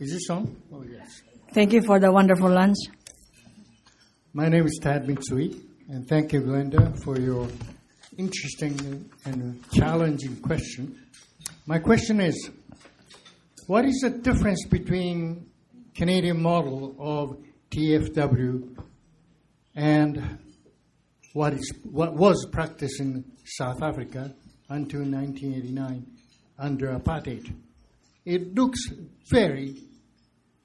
Is this on? Oh, yes. Thank you for the wonderful lunch. My name is Tad Mitsui, and thank you, Glenda, for your interesting and challenging question. My question is, what is the difference between Canadian model of TFW and what, is, what was practiced in South Africa until 1989 under apartheid? It looks very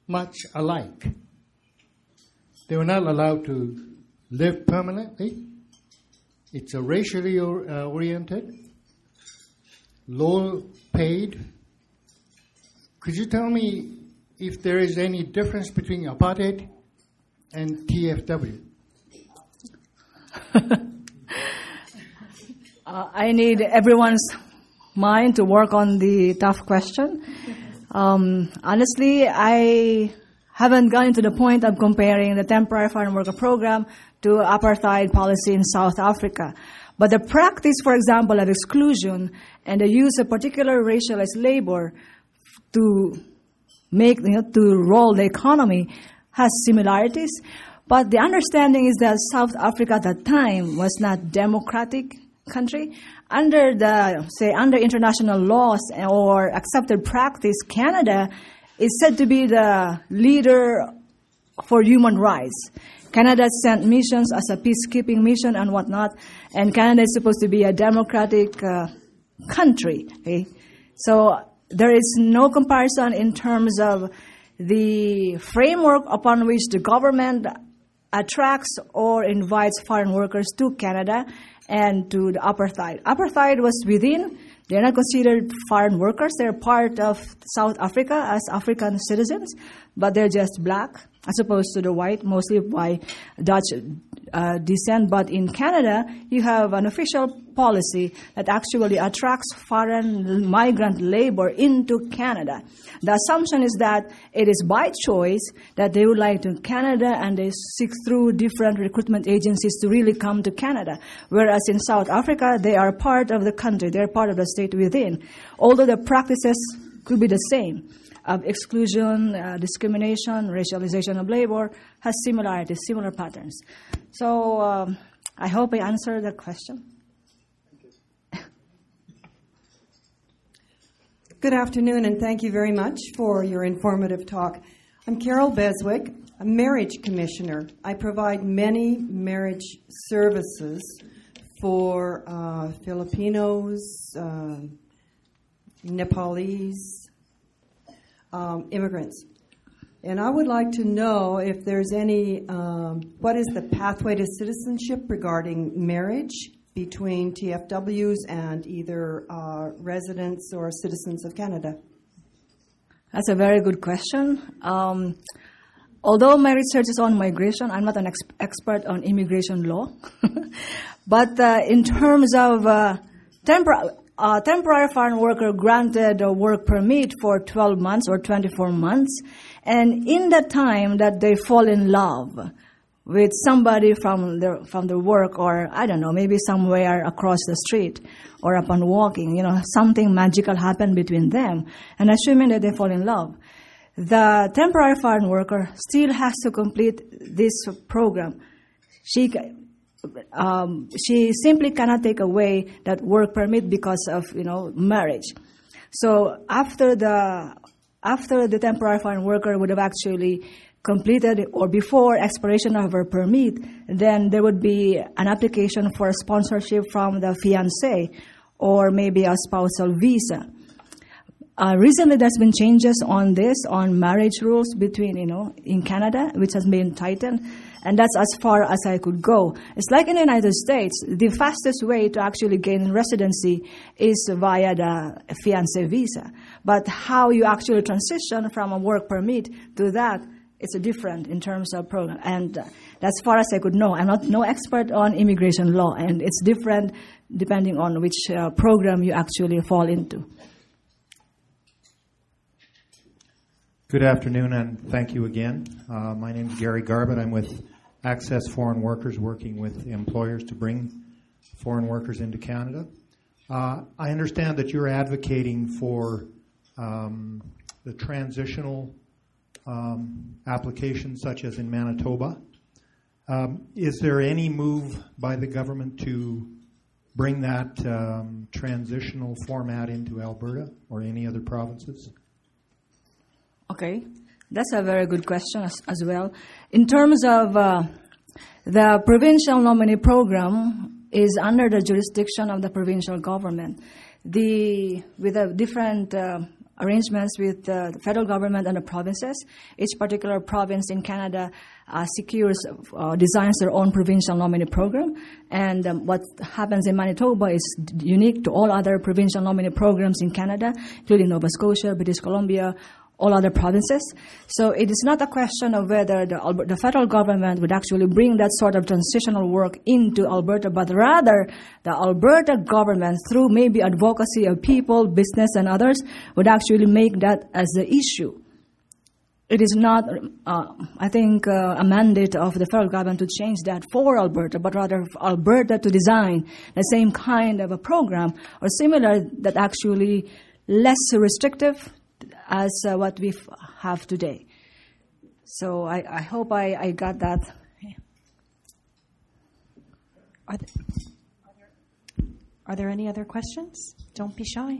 much alike. They were not allowed to live permanently. It's a racially uh, oriented, low paid. Could you tell me if there is any difference between apartheid and TFW? uh, I need everyone's mind to work on the tough question. Um, honestly, I haven't gotten to the point of comparing the temporary foreign worker program to apartheid policy in South Africa. But the practice, for example, of exclusion and the use of particular racialized labor to make, you know, to roll the economy has similarities. But the understanding is that South Africa at that time was not democratic country. Under the, say, under international laws or accepted practice, Canada is said to be the leader for human rights. Canada sent missions as a peacekeeping mission and whatnot, and Canada is supposed to be a democratic uh, country. Okay? So there is no comparison in terms of the framework upon which the government attracts or invites foreign workers to Canada and to the apartheid. Apartheid was within. They're not considered foreign workers. They're part of South Africa as African citizens, but they're just black as opposed to the white, mostly by Dutch uh, descent. But in Canada, you have an official policy that actually attracts foreign migrant labor into Canada. The assumption is that it is by choice that they would like to Canada and they seek through different recruitment agencies to really come to Canada. Whereas in South Africa, they are part of the country, they're part of the state within. Although the practices could be the same of exclusion, uh, discrimination, racialization of labor has similarities, similar patterns. So um, I hope I answered the question. Good afternoon, and thank you very much for your informative talk. I'm Carol Beswick, a marriage commissioner. I provide many marriage services for uh, Filipinos, uh, Nepalese, um, immigrants. And I would like to know if there's any, um, what is the pathway to citizenship regarding marriage between TFWs and either uh, residents or citizens of Canada? That's a very good question. Um, although my research is on migration, I'm not an ex- expert on immigration law. but uh, in terms of uh, temporary, a temporary foreign worker granted a work permit for 12 months or 24 months, and in that time that they fall in love with somebody from the from the work or I don't know, maybe somewhere across the street or upon walking, you know, something magical happened between them, and assuming that they fall in love, the temporary foreign worker still has to complete this program. She um, she simply cannot take away that work permit because of you know marriage. So after the after the temporary foreign worker would have actually completed or before expiration of her permit, then there would be an application for sponsorship from the fiance or maybe a spousal visa. Uh, recently, there's been changes on this, on marriage rules between, you know, in Canada, which has been tightened. And that's as far as I could go. It's like in the United States, the fastest way to actually gain residency is via the fiancé visa. But how you actually transition from a work permit to that, it's different in terms of program. And uh, that's far as I could know. I'm not no expert on immigration law, and it's different depending on which uh, program you actually fall into. Good afternoon, and thank you again. Uh, my name is Gary Garbett. I'm with access foreign workers, working with employers to bring foreign workers into Canada. Uh, I understand that you're advocating for um, the transitional um, applications, such as in Manitoba. Um, is there any move by the government to bring that um, transitional format into Alberta or any other provinces? Okay, that's a very good question as, as well. In terms of uh, the provincial nominee program is under the jurisdiction of the provincial government. The with the different uh, arrangements with uh, the federal government and the provinces, each particular province in Canada uh, secures uh, designs their own provincial nominee program, and um, what happens in Manitoba is unique to all other provincial nominee programs in Canada, including Nova Scotia, British Columbia, all other provinces. So it is not a question of whether the, the, federal government would actually bring that sort of transitional work into Alberta, but rather the Alberta government, through maybe advocacy of people, business, and others, would actually make that as the issue. It is not, uh, I think, uh, a mandate of the federal government to change that for Alberta, but rather for Alberta to design the same kind of a program or similar that actually less restrictive as uh, what we have today. So I, I hope I, I, got that. Are there, are, there, are there any other questions? Don't be shy.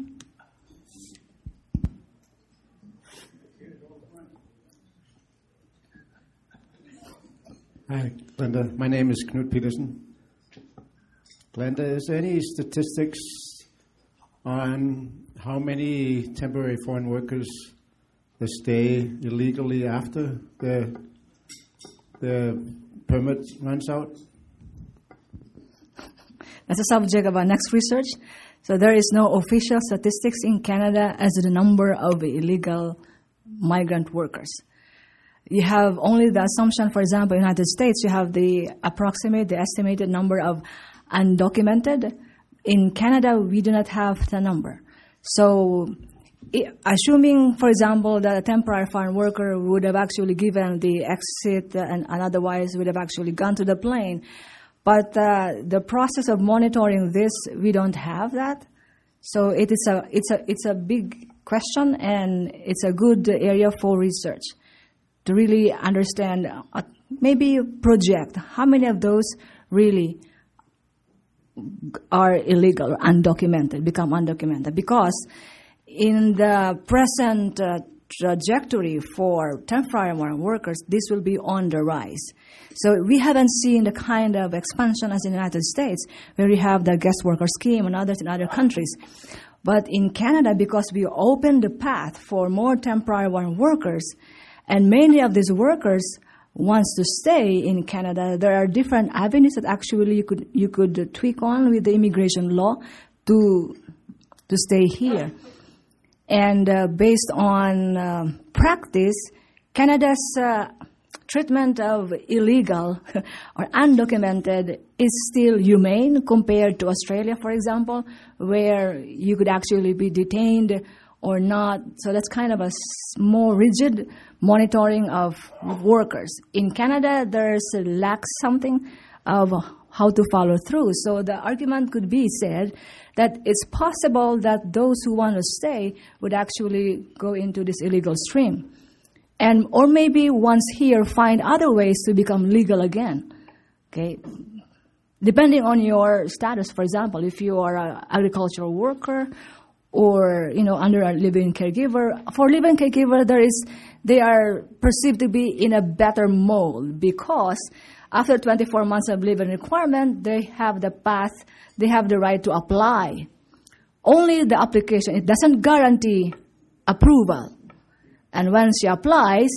Hi, Glenda. My name is Knut Peterson. Glenda, is there any statistics on how many temporary foreign workers stay illegally after the the permit runs out? That's a subject of our next research. So there is no official statistics in Canada as to the number of illegal migrant workers. You have only the assumption, for example, in the United States, you have the approximate, the estimated number of undocumented. In Canada, we do not have the number. So, assuming, for example, that a temporary farm worker would have actually given the exit and, and otherwise would have actually gone to the plane, but uh, the process of monitoring this, we don't have that. So it is a it's a it's a big question, and it's a good area for research to really understand, uh, maybe project how many of those really are illegal or undocumented, become undocumented. Because in the present uh, trajectory for temporary workers, this will be on the rise. So we haven't seen the kind of expansion as in the United States, where we have the guest worker scheme and others in other countries. But in Canada, because we opened the path for more temporary workers, and many of these workers wants to stay in Canada, there are different avenues that actually you could you could tweak on with the immigration law to to stay here. And uh, based on uh, practice, Canada's uh, treatment of illegal or undocumented is still humane compared to Australia, for example, where you could actually be detained or not. So that's kind of a more rigid monitoring of workers. In Canada, there's a lack something of how to follow through. So the argument could be said that it's possible that those who want to stay would actually go into this illegal stream. And or maybe once here find other ways to become legal again. Okay? Depending on your status, for example, if you are an agricultural worker or you know under a live-in caregiver. For live-in caregiver there is they are perceived to be in a better mold because after 24 months of living requirement they have the path they have the right to apply. Only the application it doesn't guarantee approval. And when she applies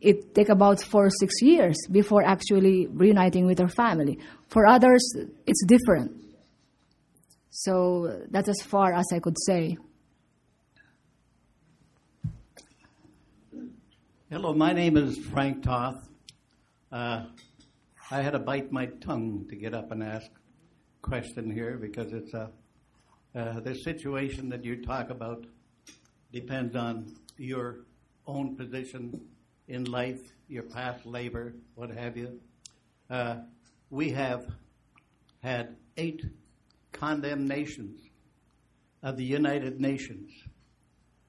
it take about four six years before actually reuniting with her family. For others it's different so that's as far as I could say. Hello, my name is Frank Toth. Uh, I had to bite my tongue to get up and ask a question here because it's a uh, the situation that you talk about depends on your own position in life, your past labor, what have you. Uh, we have had eight condemnations of the United Nations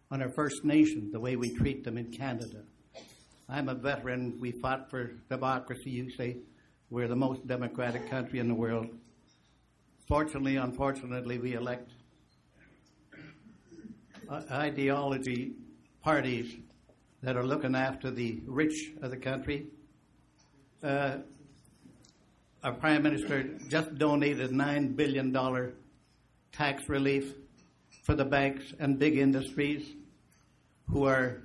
on our First Nations, the way we treat them in Canada. I'm a veteran. We fought for democracy. You say we're the most democratic country in the world. Fortunately, unfortunately, we elect ideology parties that are looking after the rich of the country. Uh, our prime minister just donated nine billion dollar tax relief for the banks and big industries who are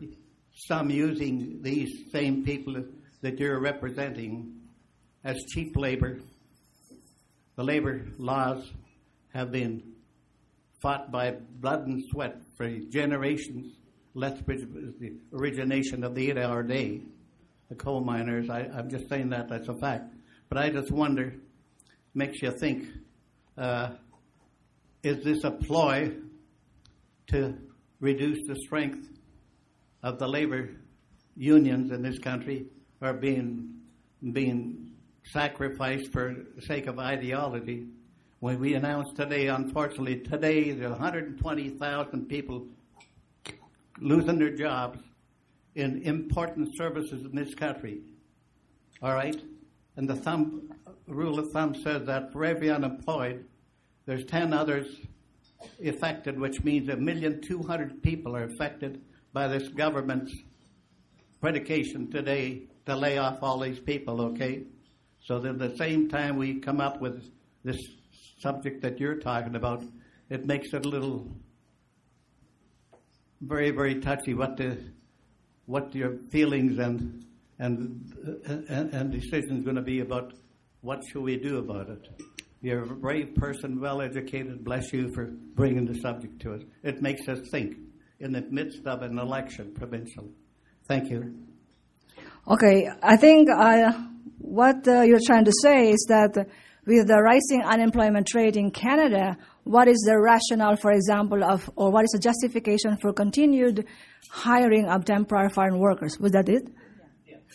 some using these same people that you're representing as cheap labor. The labor laws have been fought by blood and sweat for generations. Lethbridge is the origination of the eight day. The coal miners, I, I'm just saying that, that's a fact. But I just wonder, makes you think, uh, is this a ploy to reduce the strength of the labor unions in this country are being being sacrificed for the sake of ideology. When we announced today, unfortunately, today there are 120,000 people losing their jobs in important services in this country. All right? And the thumb, rule of thumb says that for every unemployed, there's 10 others affected, which means a million two hundred people are affected by this government's predication today to lay off all these people, okay? So that at the same time we come up with this subject that you're talking about, it makes it a little very, very touchy what the what your feelings and and and, and is going to be about what should we do about it. You're a brave person, well educated. Bless you for bringing the subject to us. It makes us think in the midst of an election, provincial. Thank you. Okay, I think uh, what uh, you're trying to say is that with the rising unemployment rate in Canada, what is the rationale, for example, of, or what is the justification for continued hiring of temporary foreign workers? Was that it?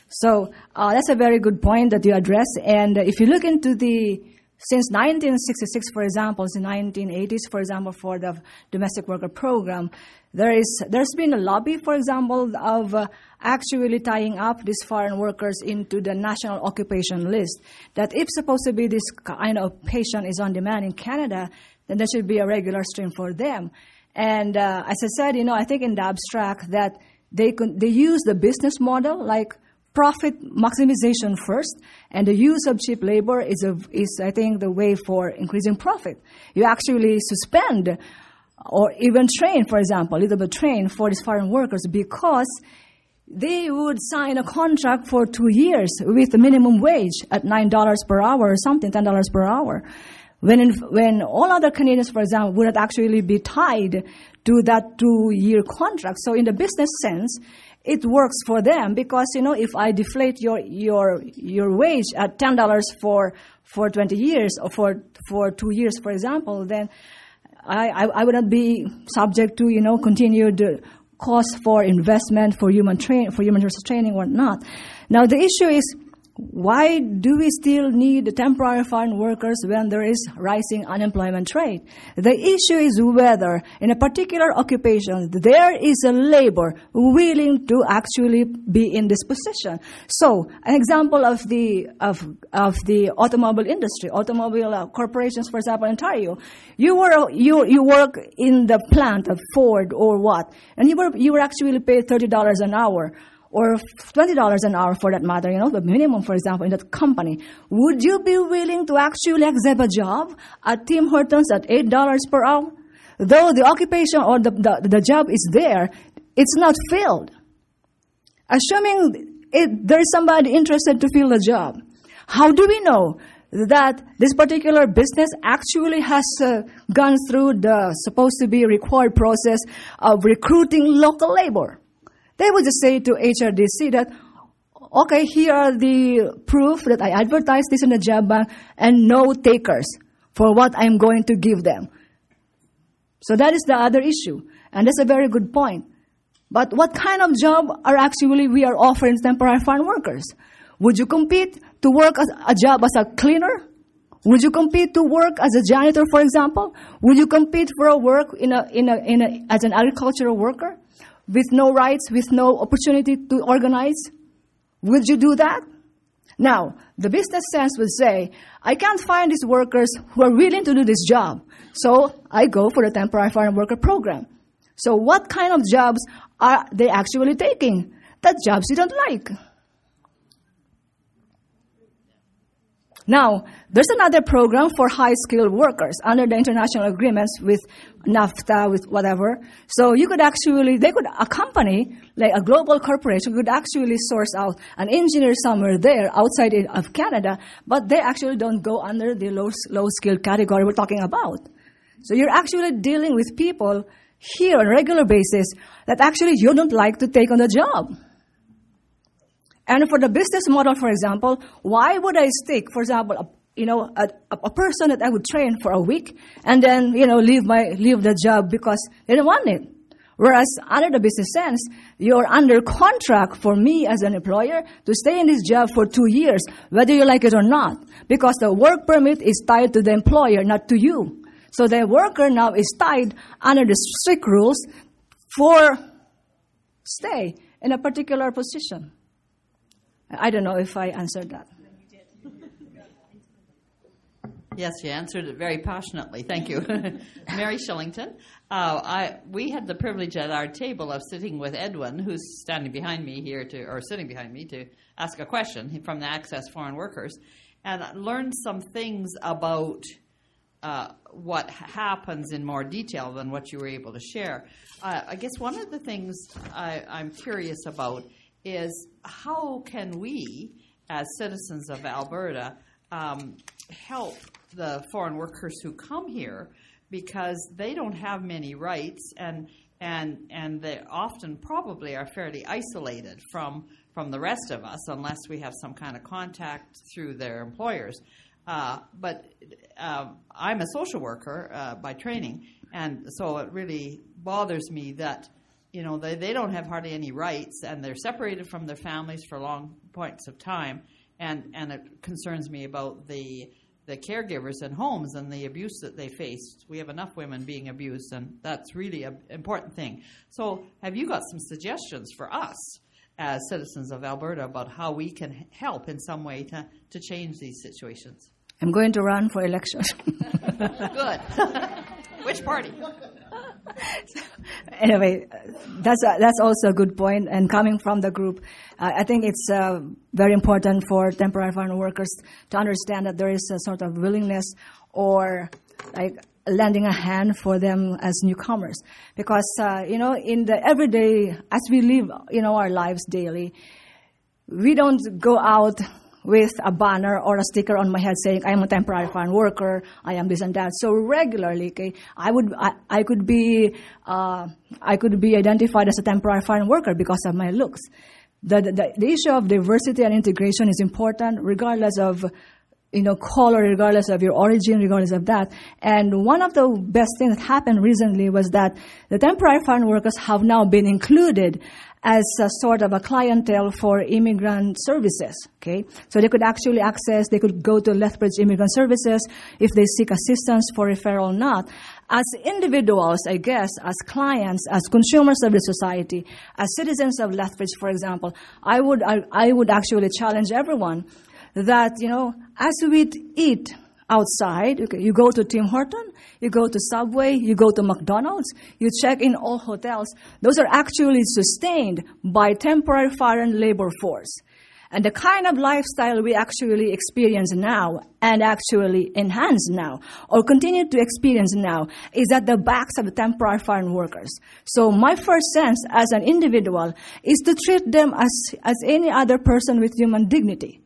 So uh, that's a very good point that you address. And if you look into the since 1966, for example, in the 1980s, for example, for the domestic worker program, there is there's been a lobby, for example, of uh, actually tying up these foreign workers into the national occupation list. That if supposed to be this kind of patient is on demand in Canada, then there should be a regular stream for them. And uh, as I said, you know, I think in the abstract that they could, they use the business model like profit maximization first, and the use of cheap labor is, a, is, I think, the way for increasing profit. You actually suspend or even train, for example, a little bit train for these foreign workers because they would sign a contract for two years with the minimum wage at $9 per hour or something, $10 per hour. When, in, when all other Canadians, for example, would actually be tied to that two year contract. So, in the business sense, it works for them because you know if I deflate your your your wage at ten dollars for for twenty years or for for two years, for example, then I, I, I wouldn't be subject to you know continued cost for investment for human train for human resource training or not. Now the issue is why do we still need temporary foreign workers when there is rising unemployment rate? The issue is whether in a particular occupation there is a labor willing to actually be in this position. So, an example of the of of the automobile industry, automobile uh, corporations, for example, in Ontario, you were you you work in the plant of Ford or what, and you were you were actually paid thirty dollars an hour or $20 an hour for that matter, you know, the minimum, for example, in that company, would you be willing to actually accept a job at Tim Hortons at $8 per hour? Though the occupation or the, the, the job is there, it's not filled. Assuming it, there is somebody interested to fill the job, how do we know that this particular business actually has uh, gone through the supposed to be required process of recruiting local labor? They would just say to HRDC that, okay, here are the proof that I advertised this in the job bank and no takers for what I'm going to give them. So that is the other issue. And that's a very good point. But what kind of job are actually we are offering temporary farm workers? Would you compete to work as a job as a cleaner? Would you compete to work as a janitor, for example? Would you compete for a work in a, in a, in a, as an agricultural worker? With no rights, with no opportunity to organize? Would you do that? Now, the business sense would say, I can't find these workers who are willing to do this job. So I go for the temporary foreign worker program. So what kind of jobs are they actually taking? The jobs you don't like. Now, there's another program for high skilled workers under the international agreements with NAFTA, with whatever. So you could actually, they could, a company, like a global corporation, could actually source out an engineer somewhere there outside of Canada, but they actually don't go under the low, low skilled category we're talking about. So you're actually dealing with people here on a regular basis that actually you don't like to take on the job. And for the business model, for example, why would I stick, for example, a, you know, a, a person that I would train for a week and then, you know, leave my, leave the job because they don't want it? Whereas under the business sense, you're under contract for me as an employer to stay in this job for two years, whether you like it or not, because the work permit is tied to the employer, not to you. So the worker now is tied under the strict rules for stay in a particular position. I don't know if I answered that. Yes, you answered it very passionately. Thank you. Mary Shillington. Uh, I, we had the privilege at our table of sitting with Edwin, who's standing behind me here to, or sitting behind me to ask a question from the Access Foreign Workers, and learned some things about uh, what happens in more detail than what you were able to share. Uh, I guess one of the things I, I'm curious about is how can we, as citizens of Alberta, um, help the foreign workers who come here because they don't have many rights and and and they often probably are fairly isolated from from the rest of us unless we have some kind of contact through their employers. Uh, but uh, I'm a social worker uh, by training, and so it really bothers me that you know, they, they don't have hardly any rights and they're separated from their families for long points of time. And, and it concerns me about the, the caregivers and homes and the abuse that they face. We have enough women being abused, and that's really an important thing. So, have you got some suggestions for us as citizens of Alberta about how we can help in some way to, to change these situations? I'm going to run for election. Good. Which party? anyway, that's a, that's also a good point. And coming from the group, uh, I think it's uh, very important for temporary foreign workers to understand that there is a sort of willingness or like lending a hand for them as newcomers, because uh, you know in the everyday as we live you know our lives daily, we don't go out with a banner or a sticker on my head saying I am a temporary foreign worker, I am this and that. So regularly, okay, I would I, I could be uh, I could be identified as a temporary foreign worker because of my looks. The, the, the issue of diversity and integration is important regardless of you know, color, regardless of your origin, regardless of that. And one of the best things that happened recently was that the temporary foreign workers have now been included as a sort of a clientele for immigrant services. Okay, so they could actually access, they could go to Lethbridge Immigrant Services if they seek assistance for referral or not. As individuals, I guess, as clients, as consumers of the society, as citizens of Lethbridge, for example, I would I, I would actually challenge everyone that you know as we eat outside. Okay, you go to Tim Horton, you go to Subway, you go to McDonald's, you check in all hotels. Those are actually sustained by temporary foreign labor force. And the kind of lifestyle we actually experience now and actually enhance now or continue to experience now is at the backs of the temporary foreign workers. So my first sense as an individual is to treat them as, as any other person with human dignity.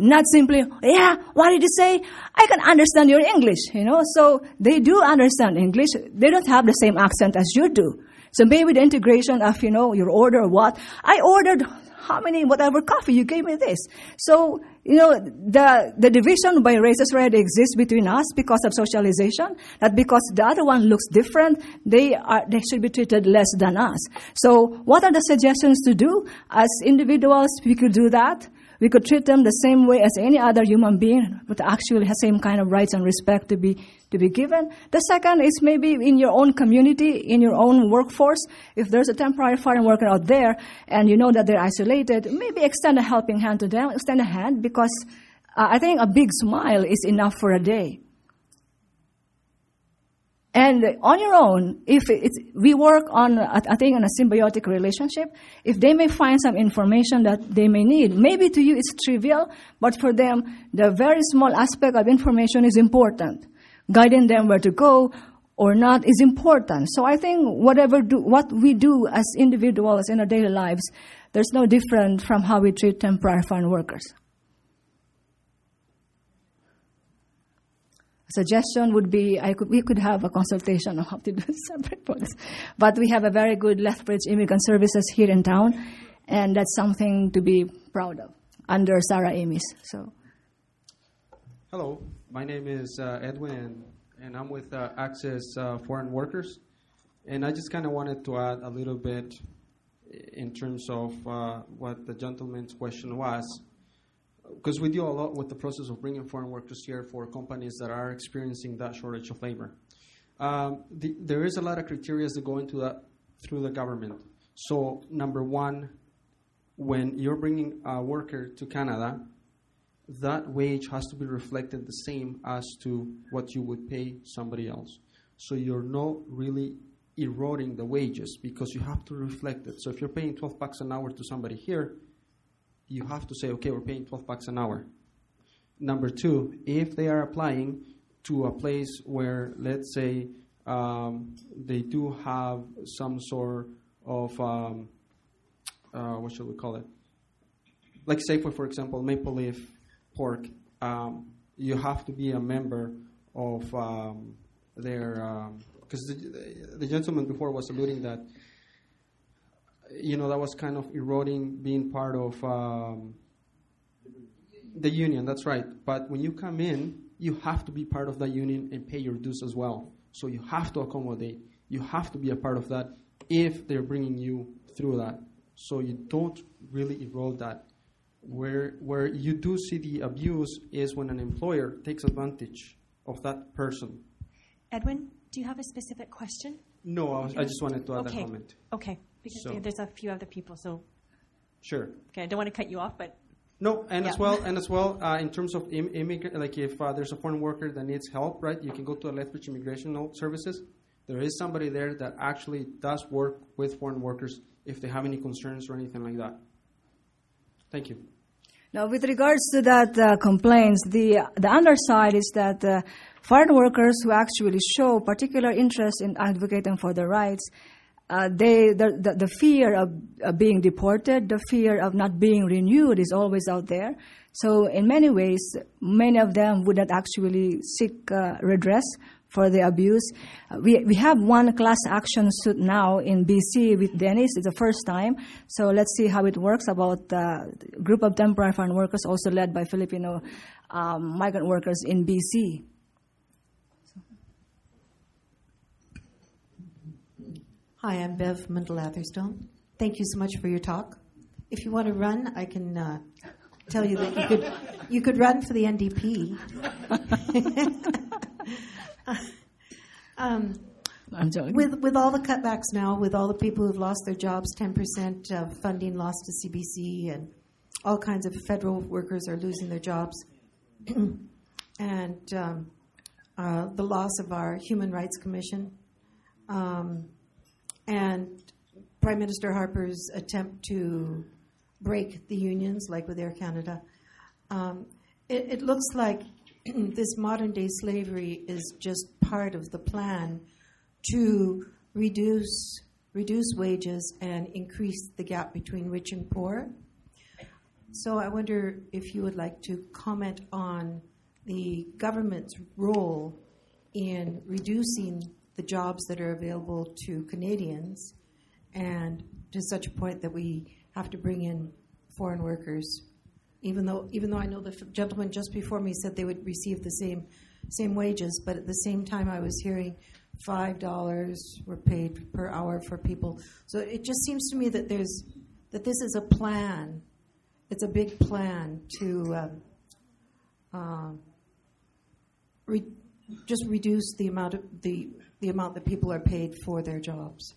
Not simply, yeah, what did you say? I can understand your English, you know. So they do understand English. They don't have the same accent as you do. So maybe the integration of, you know, your order or what. I ordered how many, whatever coffee, you gave me this. So, you know, the, the division by races already exists between us because of socialization, that because the other one looks different, they are, they should be treated less than us. So what are the suggestions to do? As individuals, we could do that we could treat them the same way as any other human being, but actually has same kind of rights and respect to be to be given. The second is maybe in your own community, in your own workforce, if there's a temporary foreign worker out there and you know that they're isolated, maybe extend a helping hand to them, extend a hand because uh, I think a big smile is enough for a day. And on your own, if it's, we work on, I think, on a symbiotic relationship, if they may find some information that they may need, maybe to you it's trivial, but for them, the very small aspect of information is important. Guiding them where to go or not is important. So I think whatever do, what we do as individuals in our daily lives, there's no different from how we treat temporary foreign workers. Suggestion would be I could, we could have a consultation on how to do separate books. But we have a very good Lethbridge Immigrant Services here in town, and that's something to be proud of under Sarah Amis. So. Hello, my name is uh, Edwin, and, I'm with uh, Access uh, Foreign Workers. And I just kind of wanted to add a little bit in terms of uh, what the gentleman's question was because we deal a lot with the process of bringing foreign workers here for companies that are experiencing that shortage of labor. Um, the, there is a lot of criteria that go into that through the government. So, number one, when you're bringing a worker to Canada, that wage has to be reflected the same as to what you would pay somebody else. So you're not really eroding the wages because you have to reflect it. So if you're paying 12 bucks an hour to somebody here, you have to say, okay, we're paying 12 bucks an hour. Number two, if they are applying to a place where, let's say, um, they do have some sort of, um, uh, what should we call it? Like, say, for, for example, Maple Leaf Pork, um, you have to be a member of um, their, because um, the, the gentleman before was alluding that you know, that was kind of eroding being part of um, the union. That's right. But when you come in, you have to be part of that union and pay your dues as well. So you have to accommodate. You have to be a part of that if they're bringing you through that. So you don't really erode that. Where where you do see the abuse is when an employer takes advantage of that person. Edwin, do you have a specific question? No, I, was, I just wanted to add okay. a comment. Okay because so, there's a few other people. So sure. Okay, I don't want to cut you off, but no, and yeah. as well, and as well, uh, in terms of Im- immigrant, like if uh, there's a foreign worker that needs help, right? You can go to the Lethbridge Immigration Services. There is somebody there that actually does work with foreign workers if they have any concerns or anything like that. Thank you. Now, with regards to that uh, complaints, the the underside is that uh, foreign workers who actually show particular interest in advocating for their rights uh, they, the, the, the, fear of uh, being deported, the fear of not being renewed is always out there. So, in many ways, many of them would not actually seek uh, redress for the abuse. Uh, we, we have one class action suit now in BC with Denny's. It's the first time. So, let's see how it works about the group of temporary foreign workers, also led by Filipino um, migrant workers in BC. Hi, I'm Bev Mundell-Atherstone. Thank you so much for your talk. If you want to run, I can uh, tell you that you could you could run for the NDP. um, I'm joking. With with all the cutbacks now, with all the people who've lost their jobs, ten percent of funding lost to CBC, and all kinds of federal workers are losing their jobs, and um, uh, the loss of our Human Rights Commission. Um, and Prime Minister Harper's attempt to break the unions, like with Air Canada, um, it, it, looks like this modern day slavery is just part of the plan to reduce reduce wages and increase the gap between rich and poor. So I wonder if you would like to comment on the government's role in reducing the jobs that are available to Canadians, and to such a point that we have to bring in foreign workers. Even though, even though I know the gentleman just before me said they would receive the same same wages, but at the same time, I was hearing five dollars were paid per hour for people. So it just seems to me that there's that this is a plan, it's a big plan to um, uh, re- just reduce the amount of the the amount that people are paid for their jobs.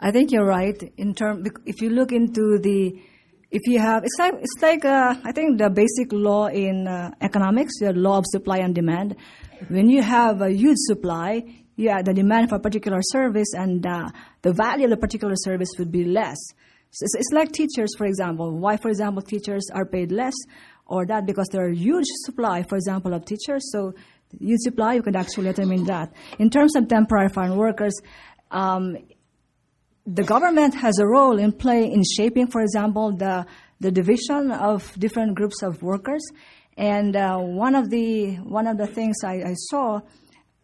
I think you're right. In term, if you look into the, if you have, it's like it's like uh, I think the basic law in uh, economics, the law of supply and demand. When you have a huge supply, yeah, the demand for a particular service and uh, the value of the particular service would be less. So it's, it's like teachers, for example. Why, for example, teachers are paid less, or that because there are huge supply, for example, of teachers. So huge supply, you can actually determine that. In terms of temporary foreign workers. Um, the government has a role in play in shaping, for example, the the division of different groups of workers. And uh, one of the one of the things I, I, saw,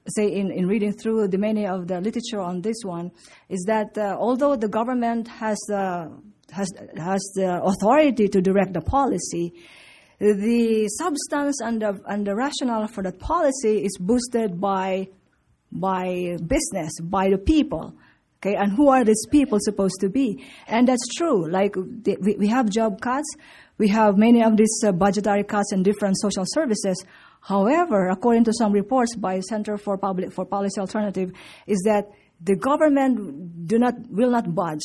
say in, in reading through the many of the literature on this one, is that uh, although the government has uh, has has the authority to direct the policy, the substance and the, and the rationale for that policy is boosted by by business, by the people. Okay, and who are these people supposed to be? And that's true. Like we, we have job cuts, we have many of these uh, budgetary cuts in different social services. However, according to some reports by Center for Public for Policy Alternative, is that the government do not will not budge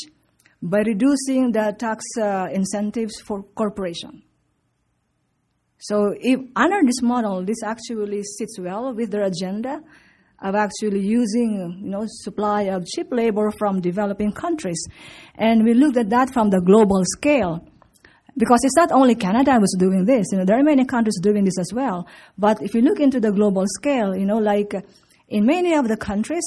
by reducing the tax uh, incentives for corporation. So, if under this model, this actually sits well with their agenda of actually using, you know, supply of cheap labor from developing countries. And we looked at that from the global scale. Because it's not only Canada was doing this, you know, there are many countries doing this as well. But if you look into the global scale, you know, like in many of the countries,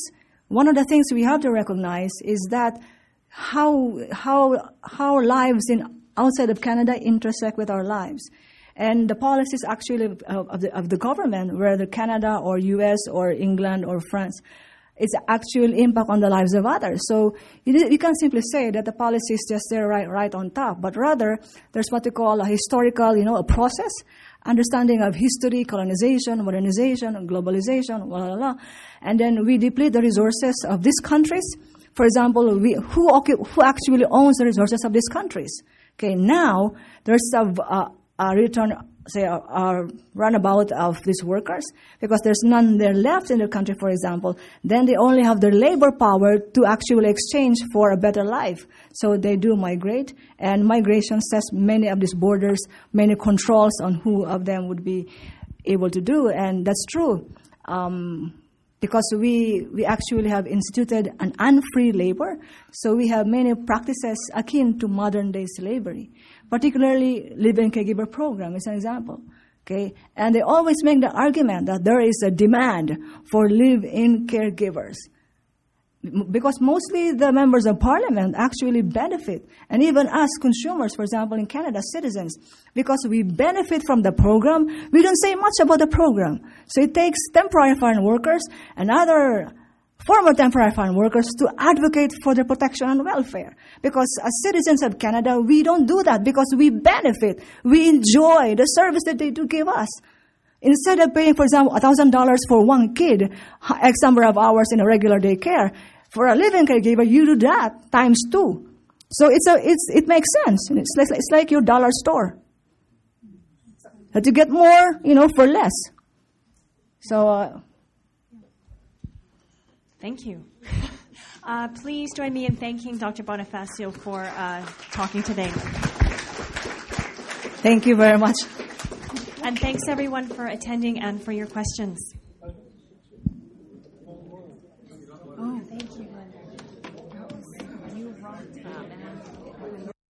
one of the things we have to recognize is that how, how, how lives in outside of Canada intersect with our lives. And the policies actually of, of, the, of the government, whether Canada or US or England or France, it's actual impact on the lives of others. So you, you can't simply say that the policy is just there right, right on top, but rather there's what we call a historical, you know, a process, understanding of history, colonization, modernization, globalization, blah, blah, blah. And then we deplete the resources of these countries. For example, we, who, who actually owns the resources of these countries? Okay, now there's a, uh, a return, say, a, a runabout of these workers because there's none there left in the country, for example. Then they only have their labor power to actually exchange for a better life. So they do migrate, and migration sets many of these borders, many controls on who of them would be able to do, and that's true. Um, because we, we actually have instituted an unfree labor, so we have many practices akin to modern day slavery particularly live-in caregiver program is an example. Okay, and they always make the argument that there is a demand for live-in caregivers because mostly the members of parliament actually benefit, and even us consumers, for example, in Canada, citizens, because we benefit from the program, we don't say much about the program. So it takes temporary foreign workers and other former temporary foreign workers to advocate for their protection and welfare. Because as citizens of Canada, we don't do that because we benefit, we enjoy the service that they do give us. Instead of paying, for example, $1,000 for one kid, X number of hours in a regular daycare, for a live-in caregiver, you do that times two. So it's a, it's, it makes sense. It's like, it's like your dollar store. To get more, you know, for less. So, uh, Thank you. Uh, please join me in thanking Dr. Bonifacio for uh, talking today. Thank you very much. And thanks everyone for attending and for your questions.